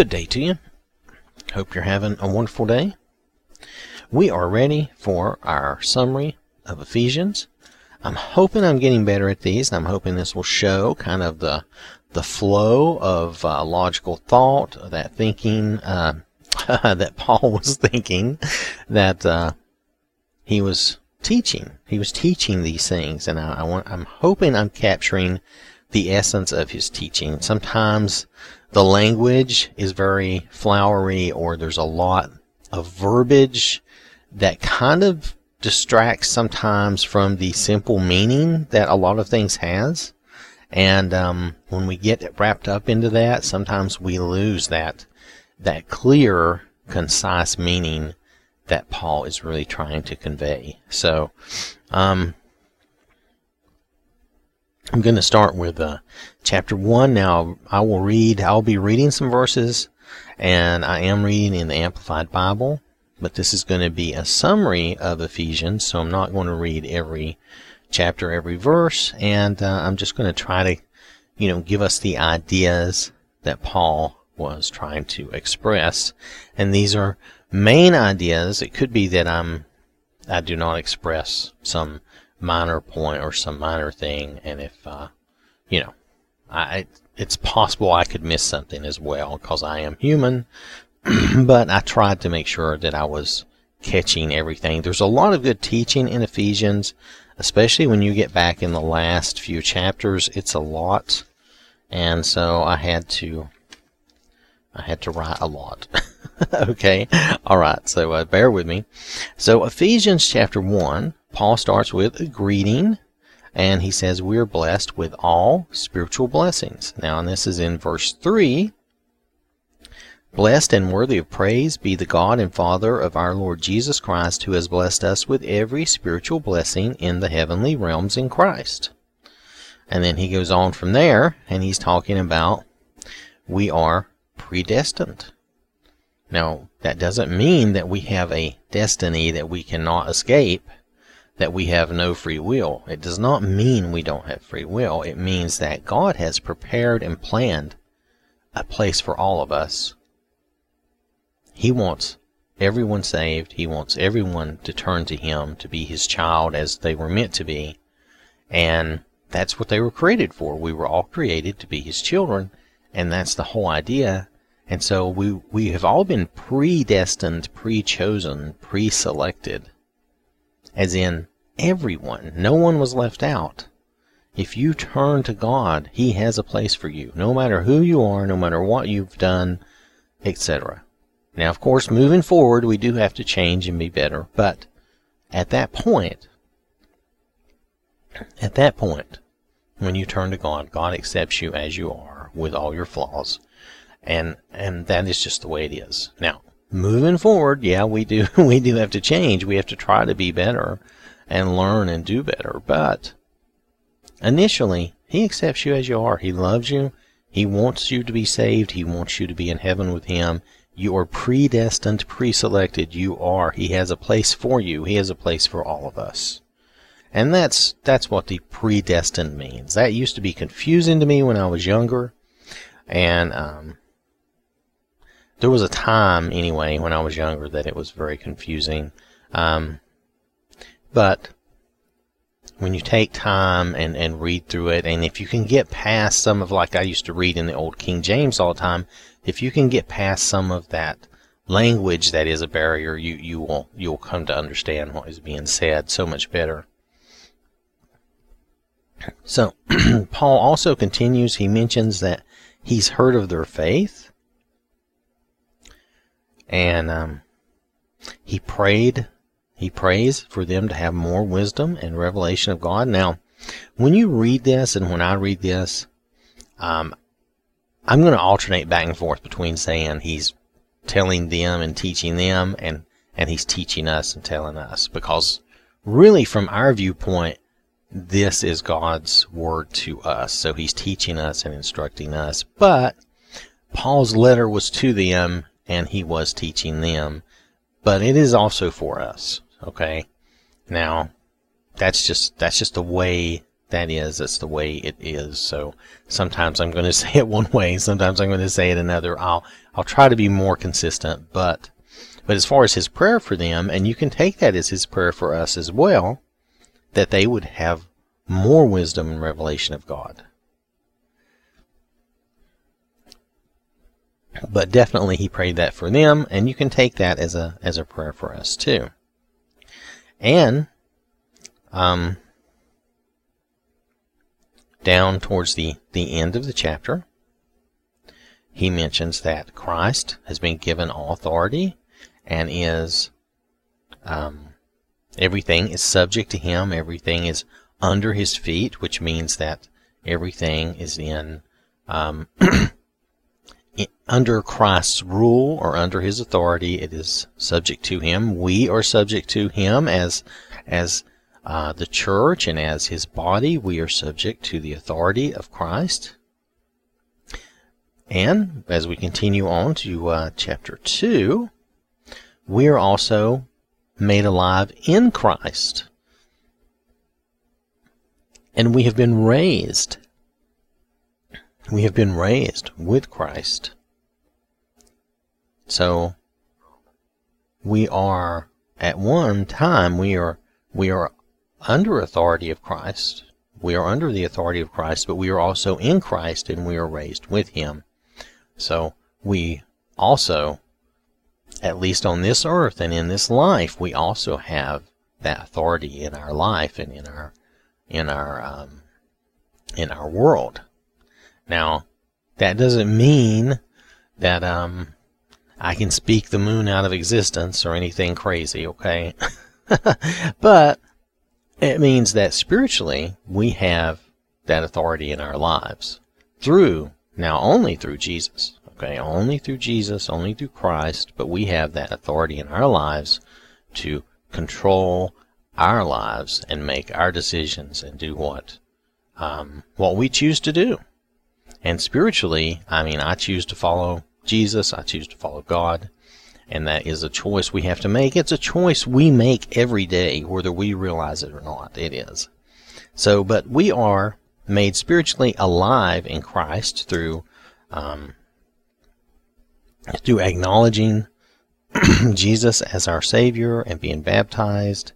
Good day to you. Hope you're having a wonderful day. We are ready for our summary of Ephesians. I'm hoping I'm getting better at these, I'm hoping this will show kind of the the flow of uh, logical thought, that thinking uh, that Paul was thinking, that uh, he was teaching. He was teaching these things, and I, I want. I'm hoping I'm capturing the essence of his teaching. Sometimes the language is very flowery, or there's a lot of verbiage that kind of distracts sometimes from the simple meaning that a lot of things has. And um, when we get wrapped up into that, sometimes we lose that that clear, concise meaning that Paul is really trying to convey. So, um, I'm going to start with uh, chapter 1. Now, I will read, I'll be reading some verses, and I am reading in the Amplified Bible, but this is going to be a summary of Ephesians, so I'm not going to read every chapter, every verse, and uh, I'm just going to try to, you know, give us the ideas that Paul was trying to express. And these are main ideas. It could be that I'm, I do not express some minor point or some minor thing, and if, uh, you know, I, it's possible I could miss something as well because I am human, but I tried to make sure that I was catching everything. There's a lot of good teaching in Ephesians, especially when you get back in the last few chapters. It's a lot, and so I had to I had to write a lot. okay, all right. So uh, bear with me. So Ephesians chapter one, Paul starts with a greeting, and he says we are blessed with all spiritual blessings. Now, and this is in verse three. Blessed and worthy of praise be the God and Father of our Lord Jesus Christ, who has blessed us with every spiritual blessing in the heavenly realms in Christ. And then he goes on from there, and he's talking about we are predestined. Now, that doesn't mean that we have a destiny that we cannot escape, that we have no free will. It does not mean we don't have free will. It means that God has prepared and planned a place for all of us he wants everyone saved. He wants everyone to turn to Him to be His child as they were meant to be. And that's what they were created for. We were all created to be His children. And that's the whole idea. And so we, we have all been predestined, pre-chosen, pre-selected. As in everyone. No one was left out. If you turn to God, He has a place for you. No matter who you are, no matter what you've done, etc. Now, of course, moving forward, we do have to change and be better, but at that point, at that point, when you turn to God, God accepts you as you are with all your flaws. And, and that is just the way it is. Now, moving forward, yeah, we do, we do have to change. We have to try to be better and learn and do better. But initially, He accepts you as you are. He loves you. He wants you to be saved. He wants you to be in heaven with Him. You are predestined, pre-selected. You are. He has a place for you. He has a place for all of us. And that's that's what the predestined means. That used to be confusing to me when I was younger, and um, there was a time anyway when I was younger that it was very confusing. Um, but when you take time and, and read through it, and if you can get past some of like I used to read in the old King James all the time, if you can get past some of that language that is a barrier, you, you will you'll come to understand what is being said so much better. So Paul also continues, he mentions that he's heard of their faith. And um, he prayed, he prays for them to have more wisdom and revelation of God. Now, when you read this and when I read this, um, I'm going to alternate back and forth between saying he's telling them and teaching them and, and he's teaching us and telling us because really from our viewpoint, this is God's word to us. So he's teaching us and instructing us. But Paul's letter was to them and he was teaching them. But it is also for us. Okay. Now, that's just, that's just the way that is. That's the way it is. So sometimes I'm going to say it one way, sometimes I'm going to say it another. I'll I'll try to be more consistent, but but as far as his prayer for them, and you can take that as his prayer for us as well, that they would have more wisdom and revelation of God. But definitely he prayed that for them, and you can take that as a as a prayer for us too. And um, down towards the, the end of the chapter, he mentions that Christ has been given all authority and is um, everything is subject to him, everything is under his feet, which means that everything is in um, under Christ's rule or under his authority. It is subject to him. We are subject to him as as uh, the church and as his body. We are subject to the authority of Christ. And as we continue on to uh, chapter two, we are also made alive in Christ. And we have been raised. We have been raised with Christ. So we are at one time we are we are under authority of Christ. We are under the authority of Christ, but we are also in Christ and we are raised with him. So we also at least on this earth and in this life, we also have that authority in our life and in our in our um, in our world. Now, that doesn't mean that um, I can speak the moon out of existence or anything crazy, okay? but it means that spiritually we have that authority in our lives through now only through Jesus. Okay, only through Jesus, only through Christ, but we have that authority in our lives to control our lives and make our decisions and do what um, what we choose to do. And spiritually, I mean, I choose to follow Jesus. I choose to follow God, and that is a choice we have to make. It's a choice we make every day, whether we realize it or not. It is. So, but we are made spiritually alive in Christ through um, through acknowledging Jesus as our Savior and being baptized.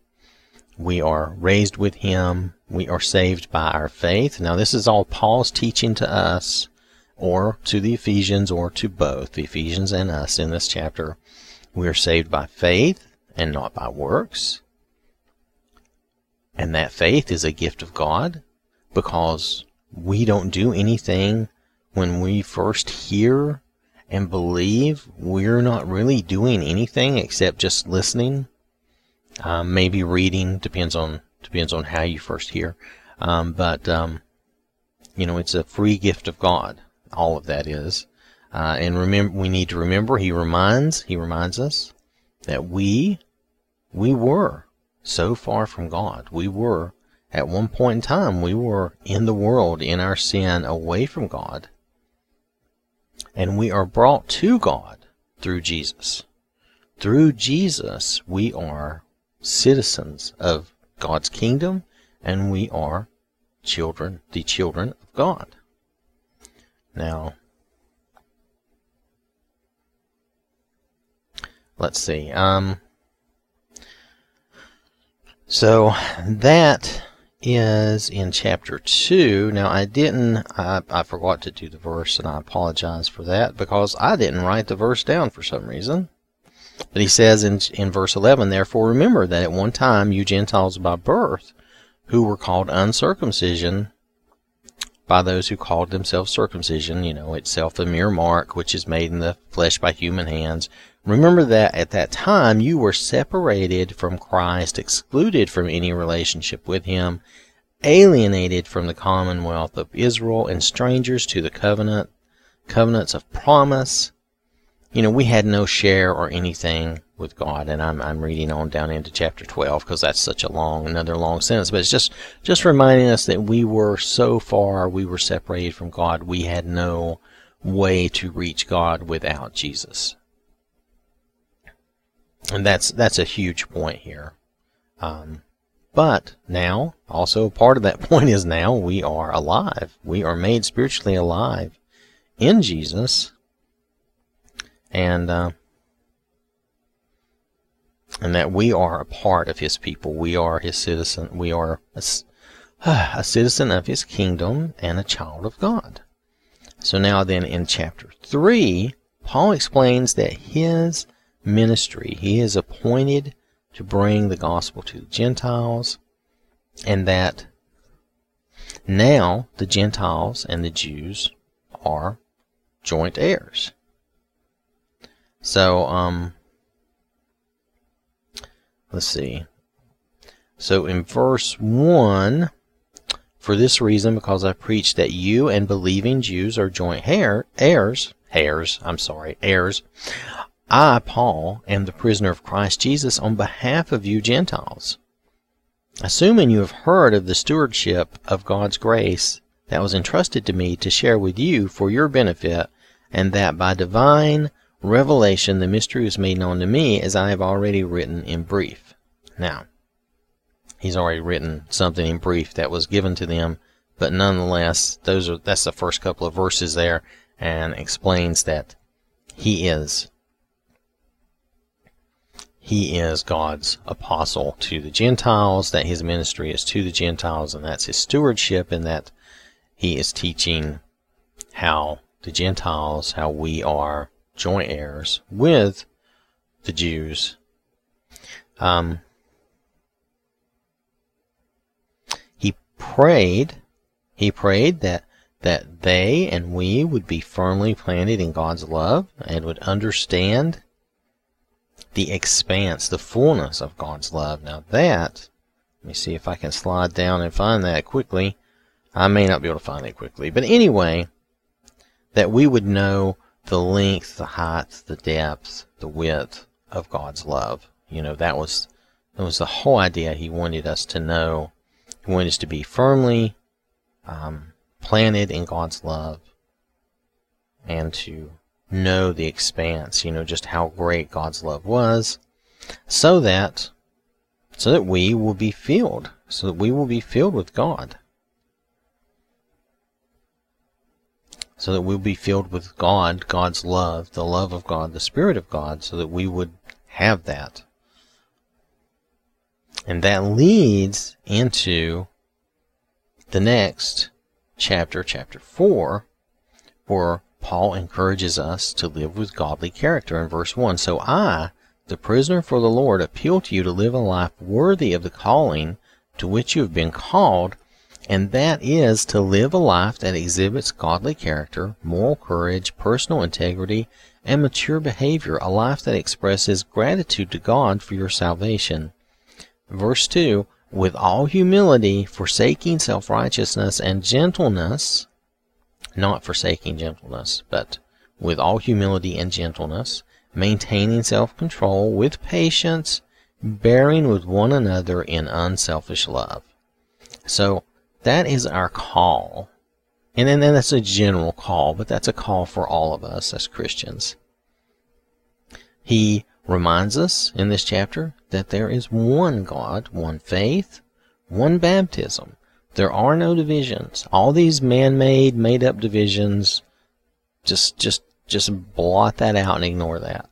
We are raised with Him. We are saved by our faith. Now, this is all Paul's teaching to us, or to the Ephesians, or to both, the Ephesians and us in this chapter. We are saved by faith and not by works. And that faith is a gift of God because we don't do anything when we first hear and believe we're not really doing anything except just listening. Um, maybe reading depends on depends on how you first hear, um, but um, you know it's a free gift of God. All of that is, uh, and remember we need to remember. He reminds he reminds us that we we were so far from God. We were at one point in time we were in the world in our sin away from God and we are brought to God through Jesus. Through Jesus, we are citizens of God's kingdom and we are children, the children of God. Now, let's see. Um, so that is in chapter 2. Now, I didn't, I, I forgot to do the verse, and I apologize for that because I didn't write the verse down for some reason. But he says in, in verse 11, Therefore remember that at one time you Gentiles by birth, who were called uncircumcision by those who called themselves circumcision, you know, itself a mere mark which is made in the flesh by human hands. Remember that at that time you were separated from Christ, excluded from any relationship with Him, alienated from the commonwealth of Israel, and strangers to the covenant, covenants of promise. You know, we had no share or anything with God, and I'm I'm reading on down into chapter 12 because that's such a long, another long sentence. But it's just just reminding us that we were so far, we were separated from God. We had no way to reach God without Jesus, and that's that's a huge point here. Um, But now, also part of that point is now we are alive. We are made spiritually alive in Jesus. And, uh, and that we are a part of his people. We are his citizen. We are a, a citizen of his kingdom and a child of God. So now then in chapter 3, Paul explains that his ministry, he is appointed to bring the gospel to the Gentiles, and that now the Gentiles and the Jews are joint heirs. So, um, let's see. So in verse 1, for this reason, because I preach that you and believing Jews are joint hair, heirs, heirs, I'm sorry, heirs, I, Paul, am the prisoner of Christ Jesus on behalf of you Gentiles. Assuming you have heard of the stewardship of God's grace that was entrusted to me to share with you for your benefit, and that by divine revelation the mystery was made known to me as I have already written in brief. Now, he's already written something in brief that was given to them, but nonetheless, those are that's the first couple of verses there, and explains that he is he is God's apostle to the Gentiles, that his ministry is to the Gentiles, and that's his stewardship, and that he is teaching how the Gentiles, how we are joint heirs with the Jews. Um, he prayed, he prayed that that they and we would be firmly planted in God's love and would understand the expanse, the fullness of God's love. Now that, let me see if I can slide down and find that quickly. I may not be able to find it quickly, but anyway, that we would know the length, the height, the depth, the width of God's love. You know, that was that was the whole idea. He wanted us to know. He wanted us to be firmly um, planted in God's love, and to know the expanse, you know, just how great God's love was, so that so that we will be filled, so that we will be filled with God. So that we'll be filled with God, God's love, the love of God, the Spirit of God, so that we would have that. And that leads into the next chapter, chapter 4, where Paul encourages us to live with godly character in verse 1. So I, the prisoner for the Lord, appeal to you to live a life worthy of the calling to which you have been called, and that is to live a life that exhibits godly character, moral courage, personal integrity, and mature behavior, a life that expresses gratitude to God for your salvation. Verse 2 With all humility, forsaking self righteousness and gentleness, not forsaking gentleness, but with all humility and gentleness, maintaining self control with patience, bearing with one another in unselfish love. So that is our call. And then, that's a general call, but that's a call for all of us as Christians. He reminds us in this chapter that there is one God, one faith, one baptism, there are no divisions. All these man-made, made-up divisions, just, just, just blot that out and ignore that.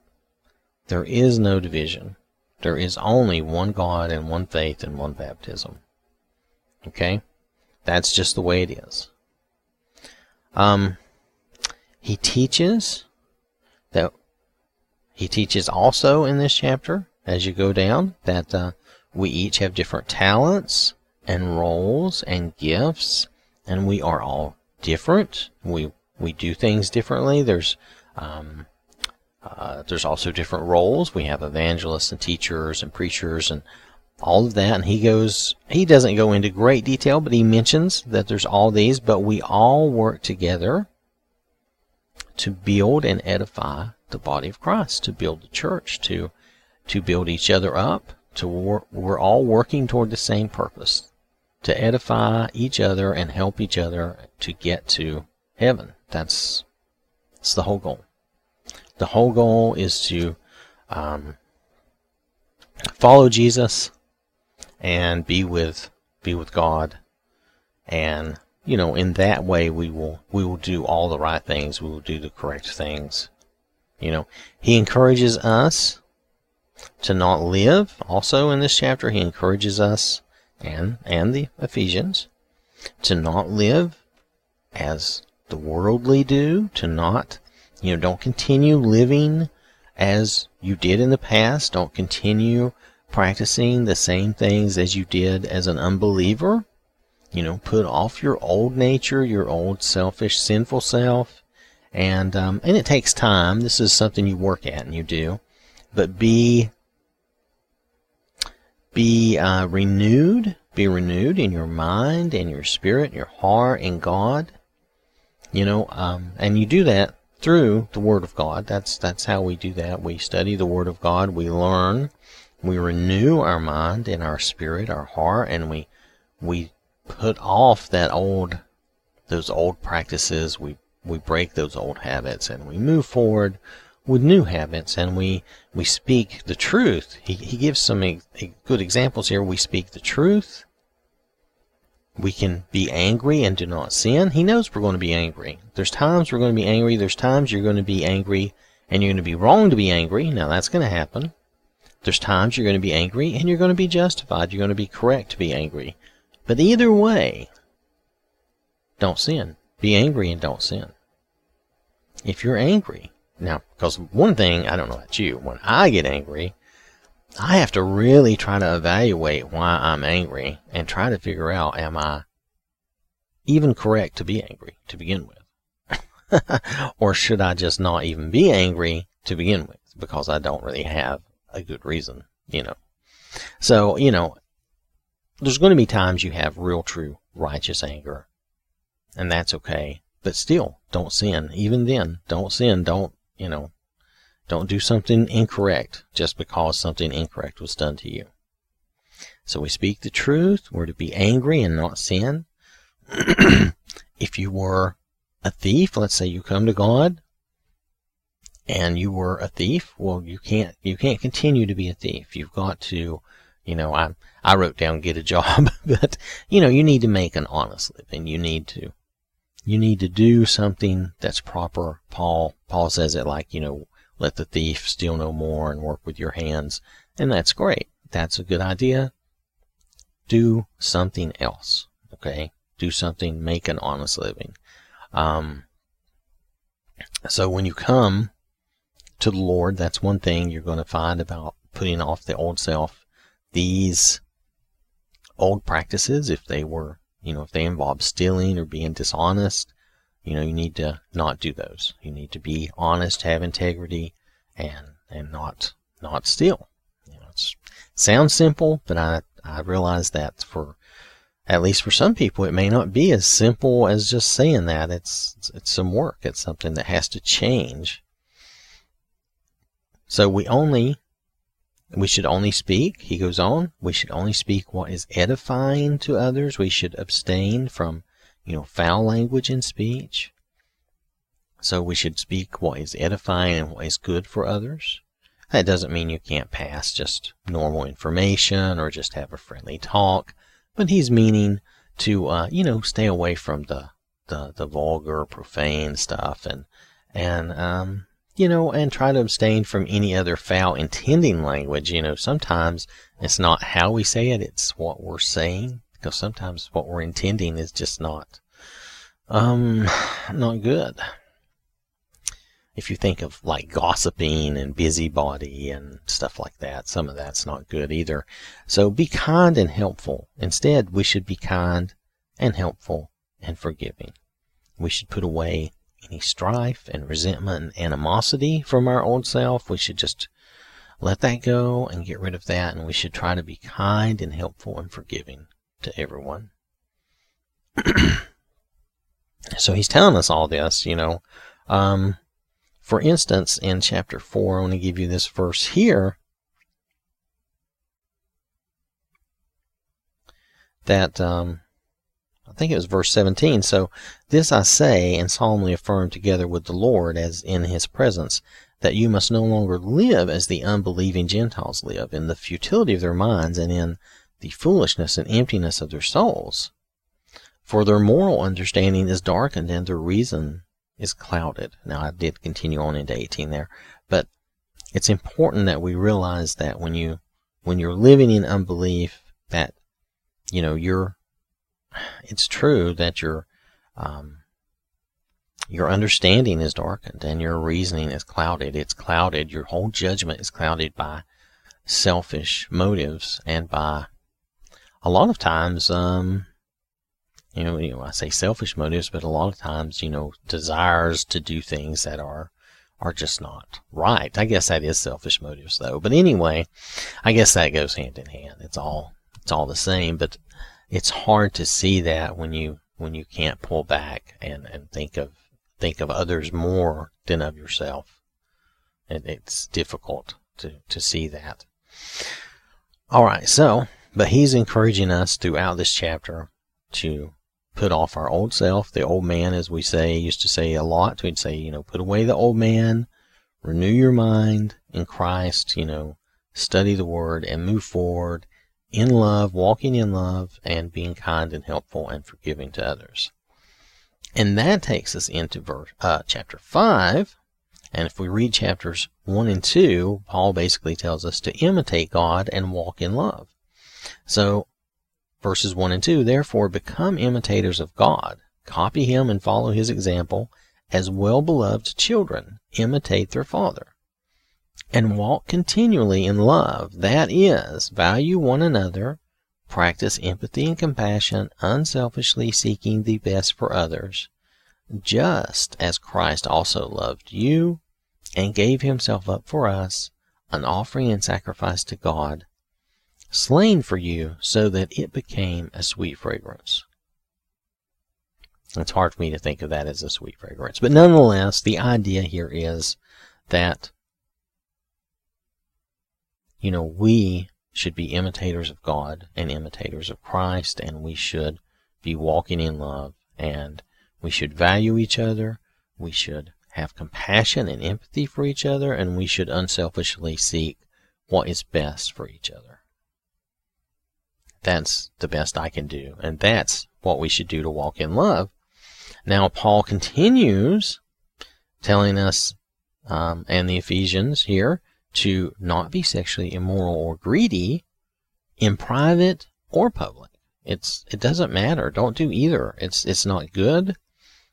There is no division. There is only one God and one faith and one baptism. Okay? That's just the way it is. Um, he teaches that he teaches also in this chapter, as you go down, that uh, we each have different talents and roles and gifts, and we are all different. We we do things differently. There's um, uh, there's also different roles. We have evangelists and teachers and preachers and all of that. And he goes, he doesn't go into great detail, but he mentions that there's all these, but we all work together to build and edify the body of Christ, to build the church, to to build each other up. To work, we're all working toward the same purpose, to edify each other and help each other to get to heaven. That's, that's the whole goal. The whole goal is to um, follow Jesus and be with be with God. And you know in that way we will we will do all the right things. We will do the correct things. You know he encourages us to not live. Also in this chapter he encourages us and and the Ephesians to not live as the worldly do to not you know don't continue living as you did in the past. Don't continue practicing the same things as you did as an unbeliever. You know, put off your old nature, your old selfish, sinful self, and um, and it takes time. This is something you work at and you do, but be be uh, renewed, be renewed in your mind in your spirit, your heart, in God. You know, um, and you do that through the Word of God. That's that's how we do that. We study the Word of God. We learn we renew our mind and our spirit, our heart, and we we put off that old those old practices. We we break those old habits and we move forward with new habits and we we speak the truth. He he gives some e- good examples here. We speak the truth. We can be angry and do not sin. He knows we're going to be angry. There's times we're going to be angry. There's times you're going to be angry and you're going to be wrong to be angry. Now that's going to happen. There's times you're going to be angry and you're going to be justified. You're going to be correct to be angry. But either way, don't sin. Be angry and don't sin. If you're angry, now, because one thing, I don't know about you, when I get angry, I have to really try to evaluate why I'm angry and try to figure out, am I even correct to be angry to begin with? or should I just not even be angry to begin with because I don't really have a good reason, you know. So, you know, there's going to be times you have real, true, righteous anger, and that's okay. But still, don't sin. Even then, don't sin. Don't, you know, don't do something incorrect just because something incorrect was done to you. So we speak the truth. We're to be angry and not sin. if you were a thief, let's say you come to God and you were a thief, well, you can't you can't continue to be a thief. You've got to, you know, I I wrote down get a job, but you know, you need to make an honest living. You need to you need to do something that's proper. Paul Paul says it like, you know, let the thief steal no more and work with your hands, and that's great. That's a good idea. Do something else, okay? Do something, make an honest living. Um, so when you come to the Lord. That's one thing you're going to find about putting off the old self. These old practices, if they were, you know, if they involve stealing or being dishonest, you know, you need to not do those. You need to be honest, have integrity, and and not not steal. You know, it sounds simple, but I I realize that for at least for some people, it may not be as simple as just saying that. It's it's, it's some work. It's something that has to change so we only, we should only speak, he goes on, we should only speak what is edifying to others. We should abstain from, you know, foul language in speech. So we should speak what is edifying and what is good for others. That doesn't mean you can't pass just normal information or just have a friendly talk, but he's meaning to, uh, you know, stay away from the, the, the vulgar, profane stuff and, and, um, you know, and try to abstain from any other foul intending language. You know, sometimes it's not how we say it, it's what we're saying. Because sometimes what we're intending is just not, um, not good. If you think of like gossiping and busybody and stuff like that, some of that's not good either. So be kind and helpful. Instead, we should be kind and helpful and forgiving. We should put away any strife and resentment and animosity from our old self. We should just let that go and get rid of that. And we should try to be kind and helpful and forgiving to everyone. so he's telling us all this, you know. Um, for instance, in chapter 4, I want to give you this verse here that um, I think it was verse 17. So, this I say and solemnly affirm together with the Lord as in his presence, that you must no longer live as the unbelieving Gentiles live, in the futility of their minds and in the foolishness and emptiness of their souls. For their moral understanding is darkened and their reason is clouded. Now, I did continue on into 18 there, but it's important that we realize that when you when you're living in unbelief, that you know you're. It's true that your um, your understanding is darkened and your reasoning is clouded. It's clouded. Your whole judgment is clouded by selfish motives and by a lot of times, um, you know, you know, I say selfish motives, but a lot of times, you know, desires to do things that are are just not right. I guess that is selfish motives though. But anyway, I guess that goes hand in hand. It's all it's all the same, but it's hard to see that when you when you can't pull back and, and think of think of others more than of yourself. And it's difficult to, to see that. All right, so but he's encouraging us throughout this chapter to put off our old self, the old man, as we say, used to say a lot. We'd say, you know, put away the old man, renew your mind in Christ, you know, study the word and move forward in love, walking in love, and being kind and helpful and forgiving to others. And that takes us into verse, uh, chapter 5. And if we read chapters 1 and 2, Paul basically tells us to imitate God and walk in love. So verses 1 and 2 Therefore become imitators of God, copy him and follow his example, as well beloved children imitate their father. And walk continually in love, that is, value one another, practice empathy and compassion, unselfishly seeking the best for others, just as Christ also loved you and gave himself up for us, an offering and sacrifice to God slain for you so that it became a sweet fragrance. It's hard for me to think of that as a sweet fragrance. But nonetheless, the idea here is that, you know, we should be imitators of God and imitators of Christ, and we should be walking in love, and we should value each other. We should have compassion and empathy for each other, and we should unselfishly seek what is best for each other. That's the best I can do. And that's what we should do to walk in love. Now, Paul continues telling us um, and the Ephesians here to not be sexually immoral or greedy in private or public. It's it doesn't matter. Don't do either. It's it's not good.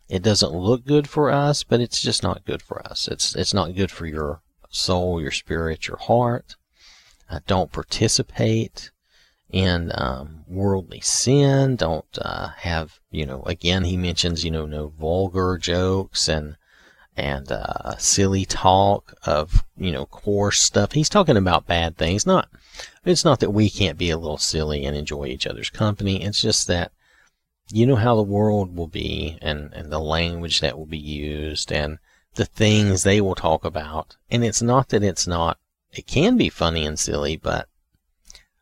It doesn't look good for us, but it's just not good for us. It's it's not good for your soul, your spirit, your heart. Uh, don't participate in um, worldly sin. Don't uh, have you know. Again, he mentions you know no vulgar jokes and and uh, silly talk of you know coarse stuff. He's talking about bad things. Not it's not that we can't be a little silly and enjoy each other's company. It's just that you know how the world will be and, and the language that will be used and the things they will talk about. And it's not that it's not, it can be funny and silly, but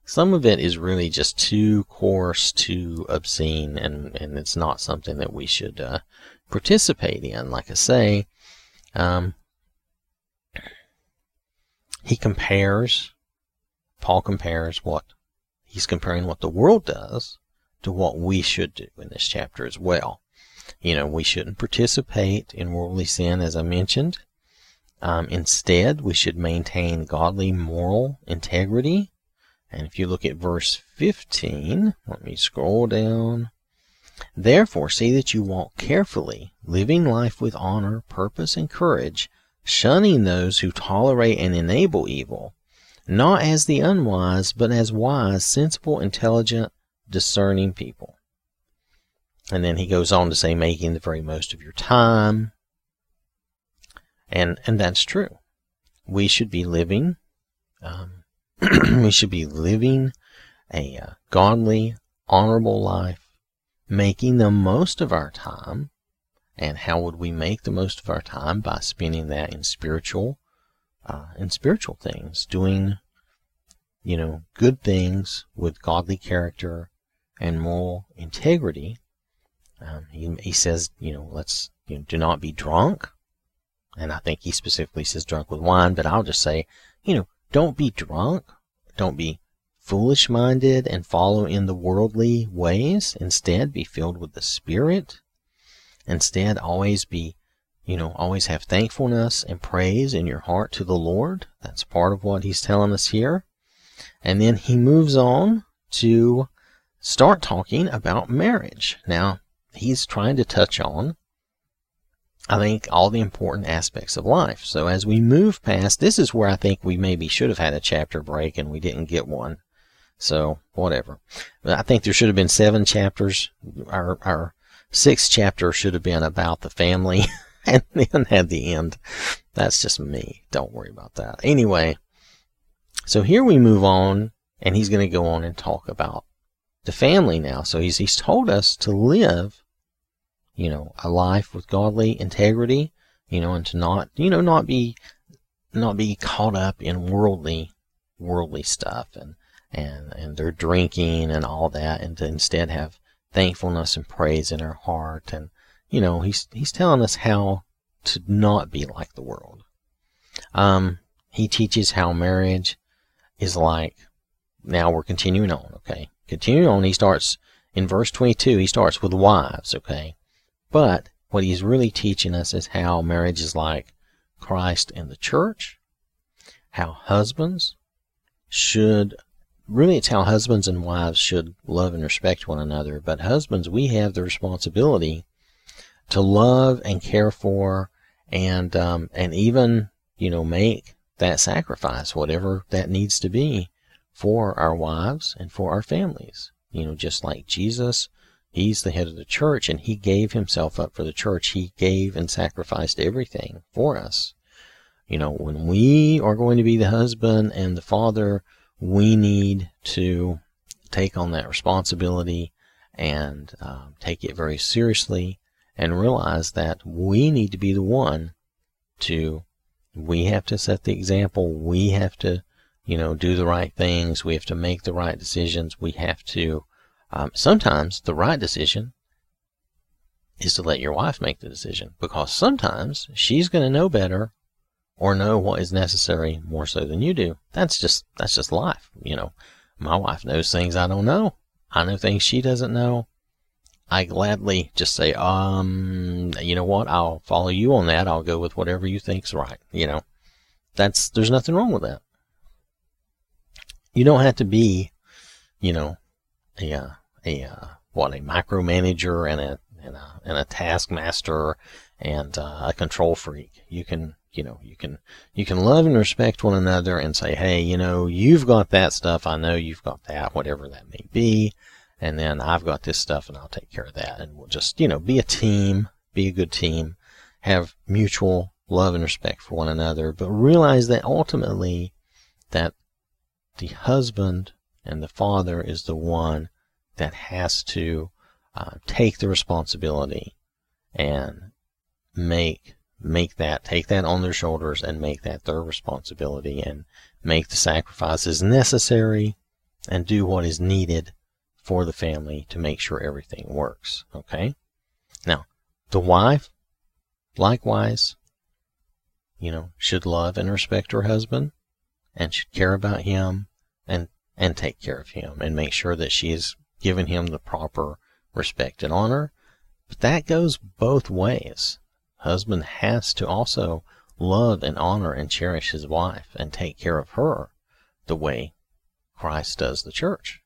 some of it is really just too coarse, too obscene, and, and it's not something that we should uh, participate in. Like I say, um, he compares, Paul compares what he's comparing what the world does to what we should do in this chapter as well. You know, we shouldn't participate in worldly sin, as I mentioned. Um, instead, we should maintain godly moral integrity and if you look at verse 15, let me scroll down. Therefore, see that you walk carefully, living life with honor, purpose, and courage, shunning those who tolerate and enable evil, not as the unwise, but as wise, sensible, intelligent, discerning people. And then he goes on to say, making the very most of your time. And, and that's true. We should be living um, we should be living a uh, godly, honorable life, making the most of our time. And how would we make the most of our time? By spending that in spiritual, uh, in spiritual things, doing, you know, good things with godly character and moral integrity. Um, he, he says, you know, let's you know, do not be drunk. And I think he specifically says drunk with wine, but I'll just say, you know, don't be drunk. Don't be foolish minded and follow in the worldly ways. Instead, be filled with the Spirit. Instead, always be, you know, always have thankfulness and praise in your heart to the Lord. That's part of what he's telling us here. And then he moves on to start talking about marriage. Now, he's trying to touch on I think, all the important aspects of life. So as we move past, this is where I think we maybe should have had a chapter break and we didn't get one. So whatever. I think there should have been seven chapters. Our, our sixth chapter should have been about the family and then had the end. That's just me. Don't worry about that. Anyway, so here we move on and he's going to go on and talk about the family now. So he's, he's told us to live you know, a life with godly integrity, you know, and to not, you know, not be, not be caught up in worldly, worldly stuff and, and, and their drinking and all that, and to instead have thankfulness and praise in our heart. And, you know, he's, he's telling us how to not be like the world. Um, he teaches how marriage is like, now we're continuing on, okay? Continuing on, he starts in verse 22, he starts with wives, okay? But what he's really teaching us is how marriage is like Christ and the church, how husbands should really it's how husbands and wives should love and respect one another. But husbands, we have the responsibility to love and care for and um, and even you know make that sacrifice, whatever that needs to be, for our wives and for our families. You know, just like Jesus He's the head of the church and he gave himself up for the church. He gave and sacrificed everything for us. You know, when we are going to be the husband and the father, we need to take on that responsibility and uh, take it very seriously and realize that we need to be the one to, we have to set the example. We have to, you know, do the right things. We have to make the right decisions. We have to um, sometimes the right decision is to let your wife make the decision because sometimes she's going to know better or know what is necessary more so than you do. That's just that's just life, you know. My wife knows things I don't know. I know things she doesn't know. I gladly just say, um, you know what? I'll follow you on that. I'll go with whatever you think's right. You know, that's there's nothing wrong with that. You don't have to be, you know, a uh, a uh, what a micromanager and a and a, and a taskmaster and uh, a control freak. You can you know you can you can love and respect one another and say, hey, you know, you've got that stuff. I know you've got that, whatever that may be. And then I've got this stuff, and I'll take care of that. And we'll just you know be a team, be a good team, have mutual love and respect for one another, but realize that ultimately that the husband and the father is the one that has to uh, take the responsibility and make make that take that on their shoulders and make that their responsibility and make the sacrifices necessary and do what is needed for the family to make sure everything works okay now the wife likewise you know should love and respect her husband and should care about him and and take care of him and make sure that she is giving him the proper respect and honor. But that goes both ways. Husband has to also love and honor and cherish his wife and take care of her the way Christ does the church.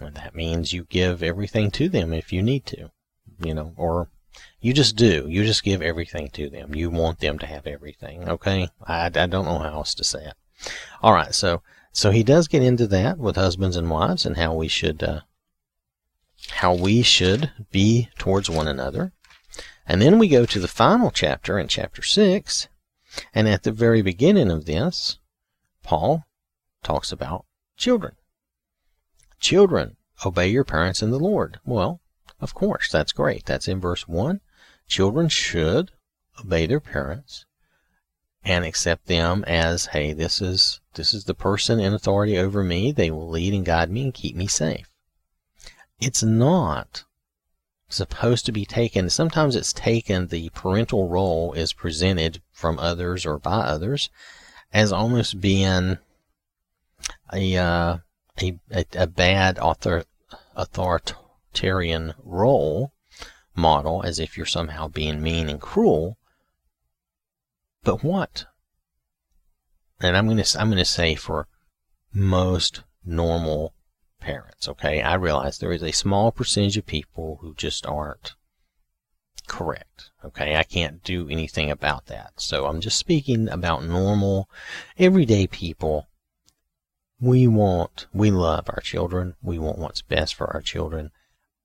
And that means you give everything to them if you need to, you know, or you just do. You just give everything to them. You want them to have everything, okay? I, I don't know how else to say it. All right, so so he does get into that with husbands and wives and how we should uh, how we should be towards one another. And then we go to the final chapter in chapter 6, and at the very beginning of this, Paul talks about children. Children, obey your parents in the Lord. Well, of course, that's great. That's in verse 1. Children should obey their parents and accept them as, hey, this is this is the person in authority over me. They will lead and guide me and keep me safe. It's not supposed to be taken. Sometimes it's taken, the parental role is presented from others or by others as almost being a, uh, a, a, a bad author, authoritarian role model as if you're somehow being mean and cruel. But what? And I'm going to I'm going to say for most normal parents, okay? I realize there is a small percentage of people who just aren't correct. Okay, I can't do anything about that. So I'm just speaking about normal, everyday people. We want, we love our children. We want what's best for our children.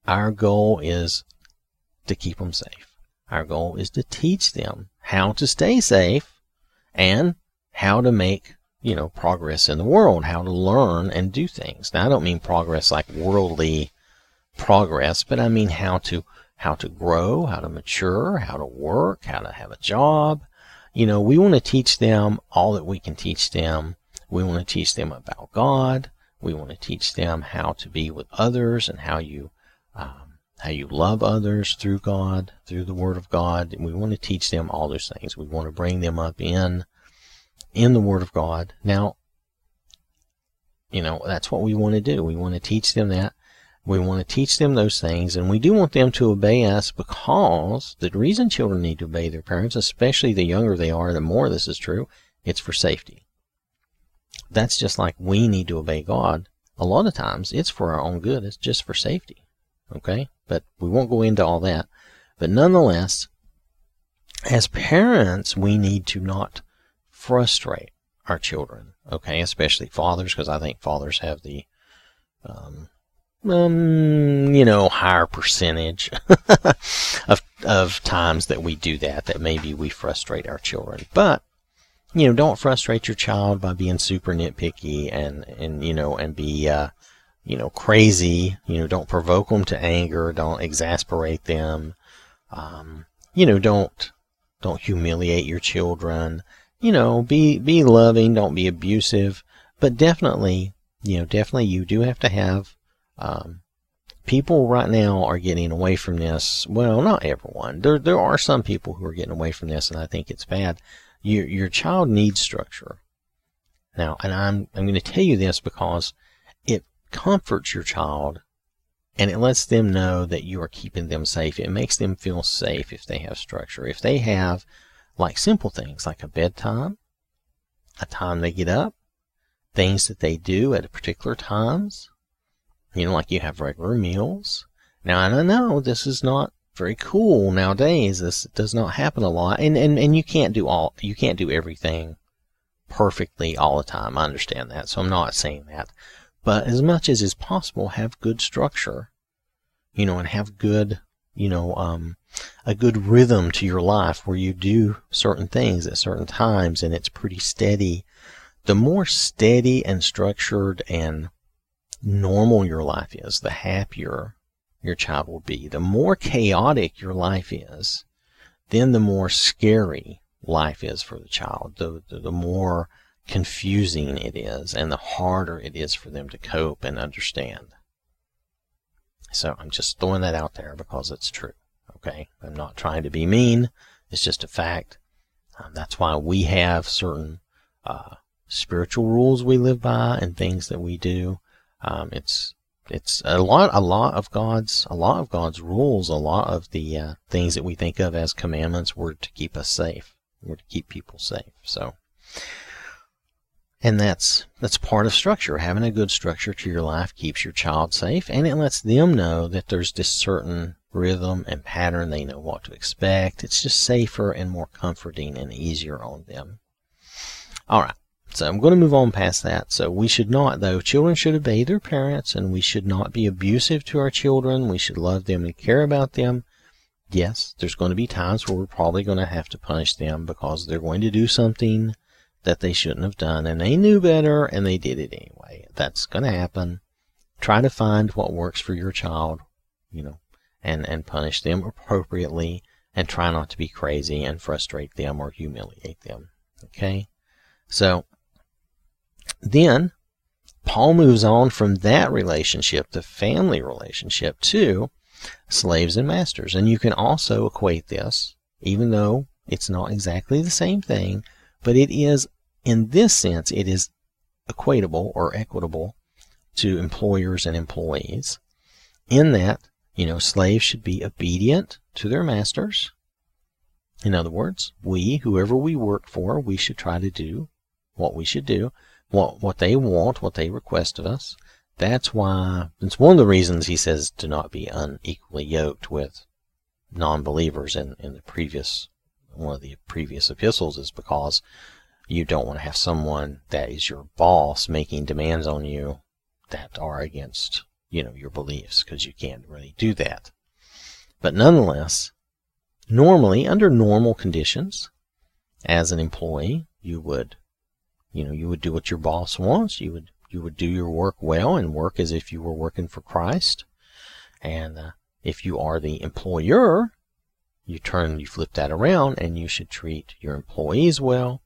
Our goal is to keep them safe. Our goal is to teach them how to stay safe and how to make, you know, progress in the world, how to learn and do things. Now, I don't mean progress like worldly progress, but I mean how to how to grow, how to mature, how to work, how to have a job. You know, we want to teach them all that we can teach them. We want to teach them about God. We want to teach them how to be with others and how you um, how you love others through God, through the Word of God. And we want to teach them all those things. We want to bring them up in in the Word of God. Now, you know, that's what we want to do. We want to teach them that. We want to teach them those things, and we do want them to obey us because the reason children need to obey their parents, especially the younger they are, the more this is true, it's for safety. That's just like we need to obey God. A lot of times it's for our own good, it's just for safety. Okay? But we won't go into all that. But nonetheless, as parents, we need to not frustrate our children. Okay? Especially fathers, because I think fathers have the um, um, you know, higher percentage of of times that we do that, that maybe we frustrate our children. But you know, don't frustrate your child by being super nitpicky and and you know and be uh, you know crazy. You know, don't provoke them to anger. Don't exasperate them. Um, you know, don't don't humiliate your children. You know, be be loving. Don't be abusive. But definitely, you know, definitely you do have to have um, people right now are getting away from this. Well, not everyone. There, there are some people who are getting away from this, and I think it's bad. Your, your child needs structure. Now, and I'm, I'm going to tell you this because it comforts your child and it lets them know that you are keeping them safe. It makes them feel safe if they have structure. If they have like simple things like a bedtime, a time they get up, things that they do at particular times, you know, like you have regular meals. Now, I know this is not very cool nowadays. This does not happen a lot. And, and, and you can't do all, you can't do everything perfectly all the time. I understand that. So I'm not saying that. But as much as is possible, have good structure, you know, and have good, you know, um, a good rhythm to your life where you do certain things at certain times and it's pretty steady. The more steady and structured and normal your life is, the happier your child will be. The more chaotic your life is, then the more scary life is for the child. The, the, the more confusing it is, and the harder it is for them to cope and understand. So I'm just throwing that out there because it's true. Okay? I'm not trying to be mean. It's just a fact. Um, that's why we have certain uh, spiritual rules we live by and things that we do um, it's it's a lot a lot of God's a lot of God's rules, a lot of the uh, things that we think of as commandments were to keep us safe, were to keep people safe. So, and that's that's part of structure. Having a good structure to your life keeps your child safe, and it lets them know that there's this certain rhythm and pattern. They know what to expect. It's just safer and more comforting and easier on them. All right. So I'm going to move on past that. So we should not, though, children should obey their parents and we should not be abusive to our children. We should love them and care about them. Yes, there's going to be times where we're probably going to have to punish them because they're going to do something that they shouldn't have done and they knew better and they did it anyway. That's going to happen. Try to find what works for your child, you know, and, and punish them appropriately and try not to be crazy and frustrate them or humiliate them. Okay? So, then Paul moves on from that relationship, the family relationship, to slaves and masters. And you can also equate this, even though it's not exactly the same thing, but it is, in this sense, it is equatable or equitable to employers and employees in that, you know, slaves should be obedient to their masters. In other words, we, whoever we work for, we should try to do what we should do, what, what they want, what they request of us. That's why, it's one of the reasons he says to not be unequally yoked with non-believers in, in the previous, one of the previous epistles is because you don't want to have someone that is your boss making demands on you that are against, you know, your beliefs because you can't really do that. But nonetheless, normally under normal conditions, as an employee, you would, you know, you would do what your boss wants. You would you would do your work well and work as if you were working for Christ. And uh, if you are the employer, you turn, you flip that around, and you should treat your employees well.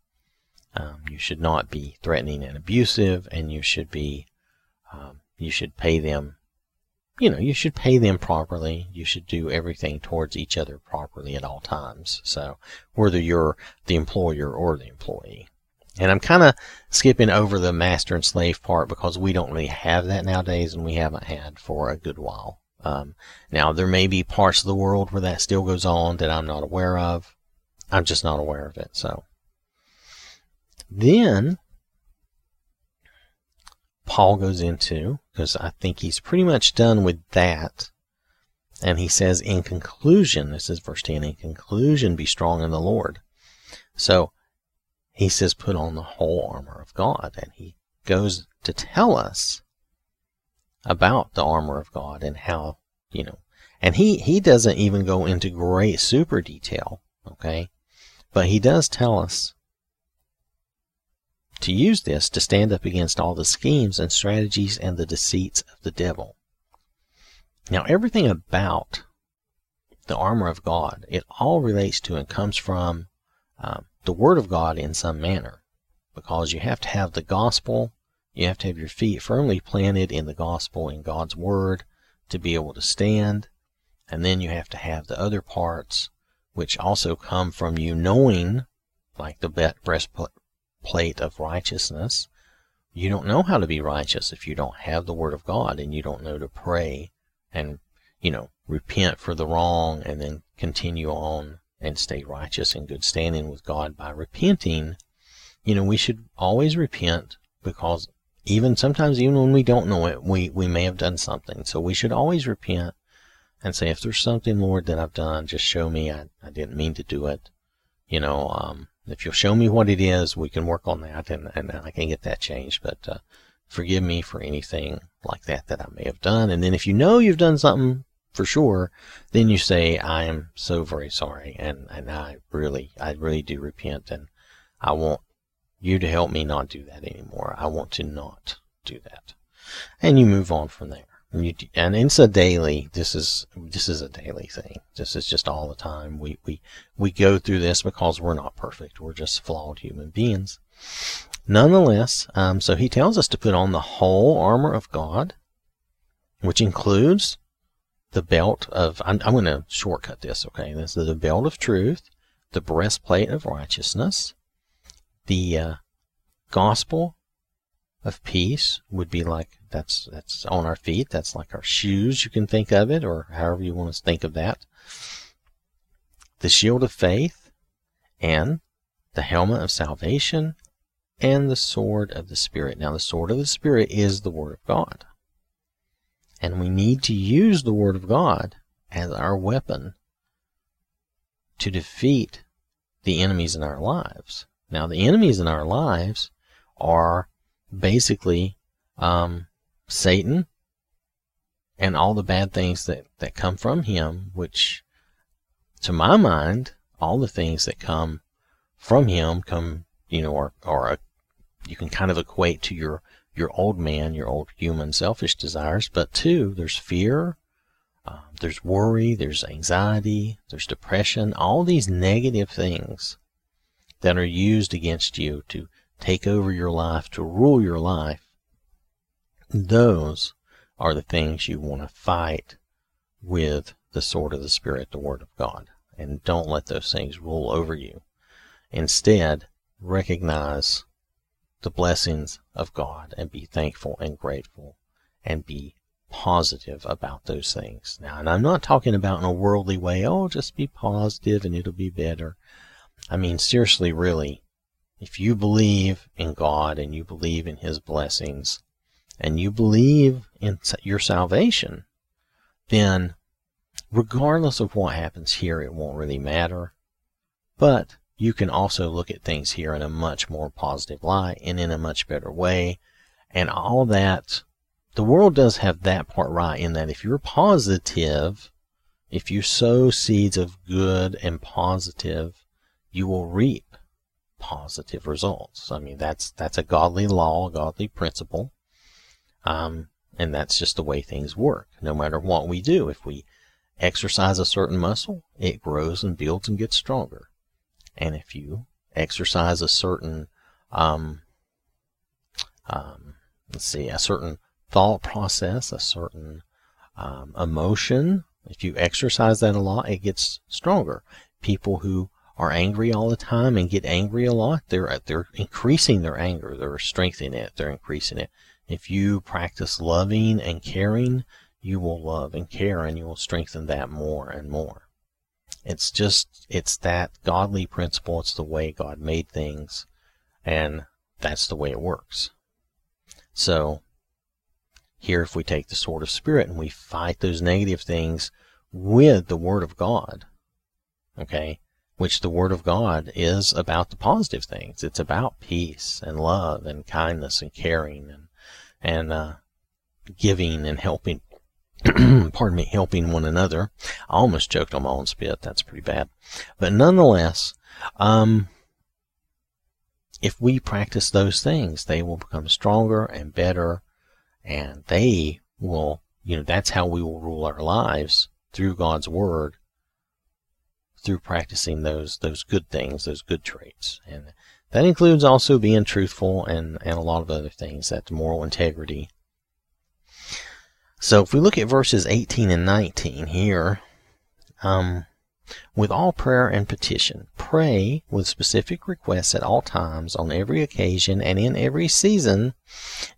Um, you should not be threatening and abusive, and you should be, um, you should pay them, you know, you should pay them properly. You should do everything towards each other properly at all times. So whether you're the employer or the employee. And I'm kind of skipping over the master and slave part because we don't really have that nowadays, and we haven't had for a good while. Um, now, there may be parts of the world where that still goes on that I'm not aware of. I'm just not aware of it. So, then Paul goes into, because I think he's pretty much done with that. And he says, in conclusion, this is verse 10, in conclusion, be strong in the Lord. So, he says, put on the whole armor of God. And he goes to tell us about the armor of God and how, you know, and he, he doesn't even go into great super detail, okay? But he does tell us to use this to stand up against all the schemes and strategies and the deceits of the devil. Now, everything about the armor of God, it all relates to and comes from um, the Word of God in some manner, because you have to have the gospel you have to have your feet firmly planted in the gospel, in God's word, to be able to stand. And then you have to have the other parts, which also come from you knowing, like the breastplate of righteousness. You don't know how to be righteous if you don't have the word of God and you don't know to pray and, you know, repent for the wrong and then continue on and stay righteous and good standing with God by repenting. You know, we should always repent because even sometimes even when we don't know it, we, we may have done something. So we should always repent and say, if there's something, Lord, that I've done, just show me. I, I didn't mean to do it. You know, um, if you'll show me what it is, we can work on that and, and I can get that changed. But, uh, forgive me for anything like that that I may have done. And then if you know you've done something for sure, then you say, I am so very sorry. And, and I really, I really do repent and I want you to help me not do that anymore. I want to not do that. And you move on from there. And, you, and it's a daily, this is, this is a daily thing. This is just all the time. We, we, we go through this because we're not perfect. We're just flawed human beings. Nonetheless, um, so he tells us to put on the whole armor of God, which includes the belt of, I'm, I'm going to shortcut this, okay? This is the belt of truth, the breastplate of righteousness, the uh, gospel of peace would be like that's that's on our feet. That's like our shoes. You can think of it, or however you want to think of that. The shield of faith, and the helmet of salvation, and the sword of the Spirit. Now, the sword of the Spirit is the Word of God. And we need to use the Word of God as our weapon to defeat the enemies in our lives. Now, the enemies in our lives are basically um, Satan and all the bad things that, that come from him, which, to my mind, all the things that come from him come, you know, are, are a, you can kind of equate to your, your old man, your old human selfish desires. But two, there's fear, uh, there's worry, there's anxiety, there's depression, all these negative things that are used against you to take over your life, to rule your life, those are the things you want to fight with the sword of the Spirit, the Word of God. And don't let those things rule over you. Instead, recognize the blessings of God and be thankful and grateful and be positive about those things. Now, and I'm not talking about in a worldly way, oh, just be positive and it'll be better. I mean, seriously, really, if you believe in God and you believe in His blessings and you believe in your salvation, then regardless of what happens here, it won't really matter. But you can also look at things here in a much more positive light and in a much better way. And all that the world does have that part right in that if you're positive, if you sow seeds of good and positive, you will reap positive results. I mean, that's that's a godly law, a godly principle, um, and that's just the way things work. No matter what we do, if we exercise a certain muscle, it grows and builds and gets stronger. And if you exercise a certain, um, um, let's see, a certain thought process, a certain um, emotion. If you exercise that a lot, it gets stronger. People who are angry all the time and get angry a lot, they're they're increasing their anger. They're strengthening it. They're increasing it. If you practice loving and caring, you will love and care, and you will strengthen that more and more. It's just it's that godly principle. It's the way God made things, and that's the way it works. So here, if we take the sword of spirit and we fight those negative things with the word of God, okay, which the word of God is about the positive things. It's about peace and love and kindness and caring and and uh, giving and helping. pardon me, helping one another. I almost choked on my own spit. That's pretty bad, but nonetheless, um, if we practice those things, they will become stronger and better and they will, you know, that's how we will rule our lives through God's Word, through practicing those those good things, those good traits, and that includes also being truthful and and a lot of other things. That moral integrity. So if we look at verses 18 and 19 here, um, with all prayer and petition. Pray with specific requests at all times, on every occasion, and in every season,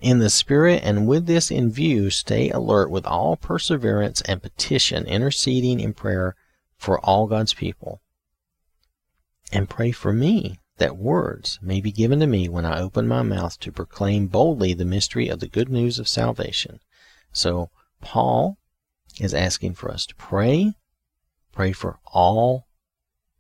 in the Spirit, and with this in view, stay alert with all perseverance and petition, interceding in prayer for all God's people. And pray for me, that words may be given to me when I open my mouth to proclaim boldly the mystery of the good news of salvation. So, Paul is asking for us to pray Pray for all,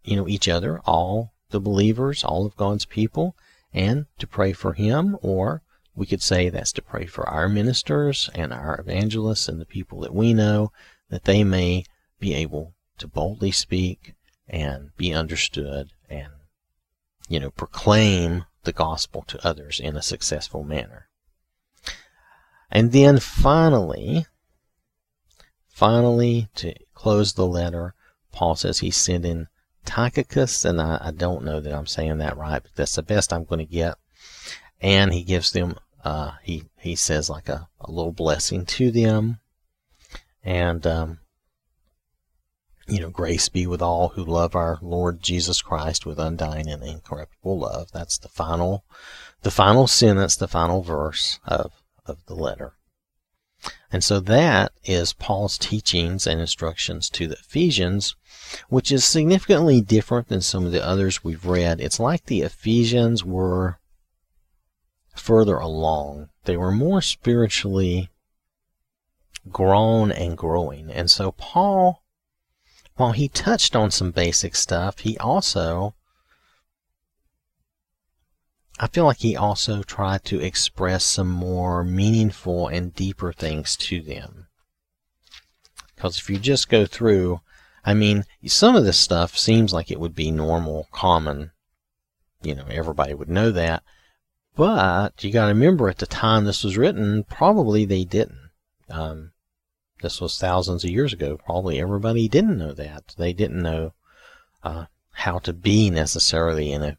you know, each other, all the believers, all of God's people, and to pray for Him, or we could say that's to pray for our ministers and our evangelists and the people that we know, that they may be able to boldly speak and be understood and, you know, proclaim the gospel to others in a successful manner. And then finally, finally, to close the letter, Paul says he's sending Tychicus, and I, I, don't know that I'm saying that right, but that's the best I'm going to get. And he gives them, uh, he he says like a, a little blessing to them, and um, you know, grace be with all who love our Lord Jesus Christ with undying and incorruptible love. That's the final, the final sentence, the final verse of of the letter. And so that is Paul's teachings and instructions to the Ephesians, which is significantly different than some of the others we've read. It's like the Ephesians were further along. They were more spiritually grown and growing. And so Paul, while he touched on some basic stuff, he also I feel like he also tried to express some more meaningful and deeper things to them. Because if you just go through, I mean, some of this stuff seems like it would be normal, common. You know, everybody would know that. But you got to remember at the time this was written, probably they didn't. Um, this was thousands of years ago. Probably everybody didn't know that. They didn't know uh, how to be necessarily in a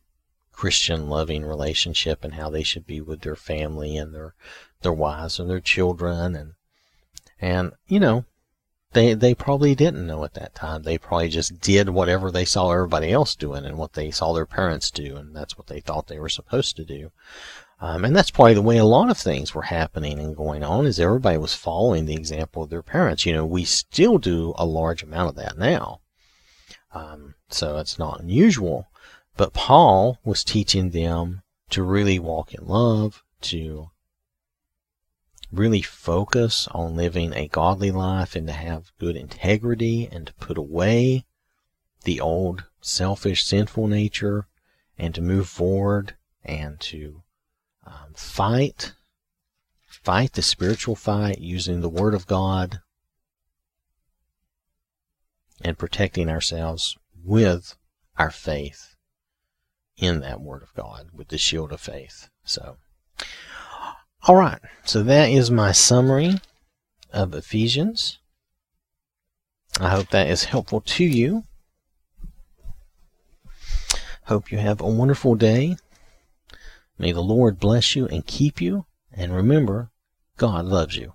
Christian loving relationship and how they should be with their family and their their wives and their children and and you know they they probably didn't know at that time. They probably just did whatever they saw everybody else doing and what they saw their parents do, and that's what they thought they were supposed to do. Um, and that's probably the way a lot of things were happening and going on is everybody was following the example of their parents. You know, we still do a large amount of that now. Um, so it's not unusual. But Paul was teaching them to really walk in love, to really focus on living a godly life and to have good integrity and to put away the old selfish, sinful nature and to move forward and to um, fight, fight the spiritual fight using the Word of God and protecting ourselves with our faith in that Word of God, with the shield of faith. So, all right, so that is my summary of Ephesians. I hope that is helpful to you. Hope you have a wonderful day. May the Lord bless you and keep you. And remember, God loves you.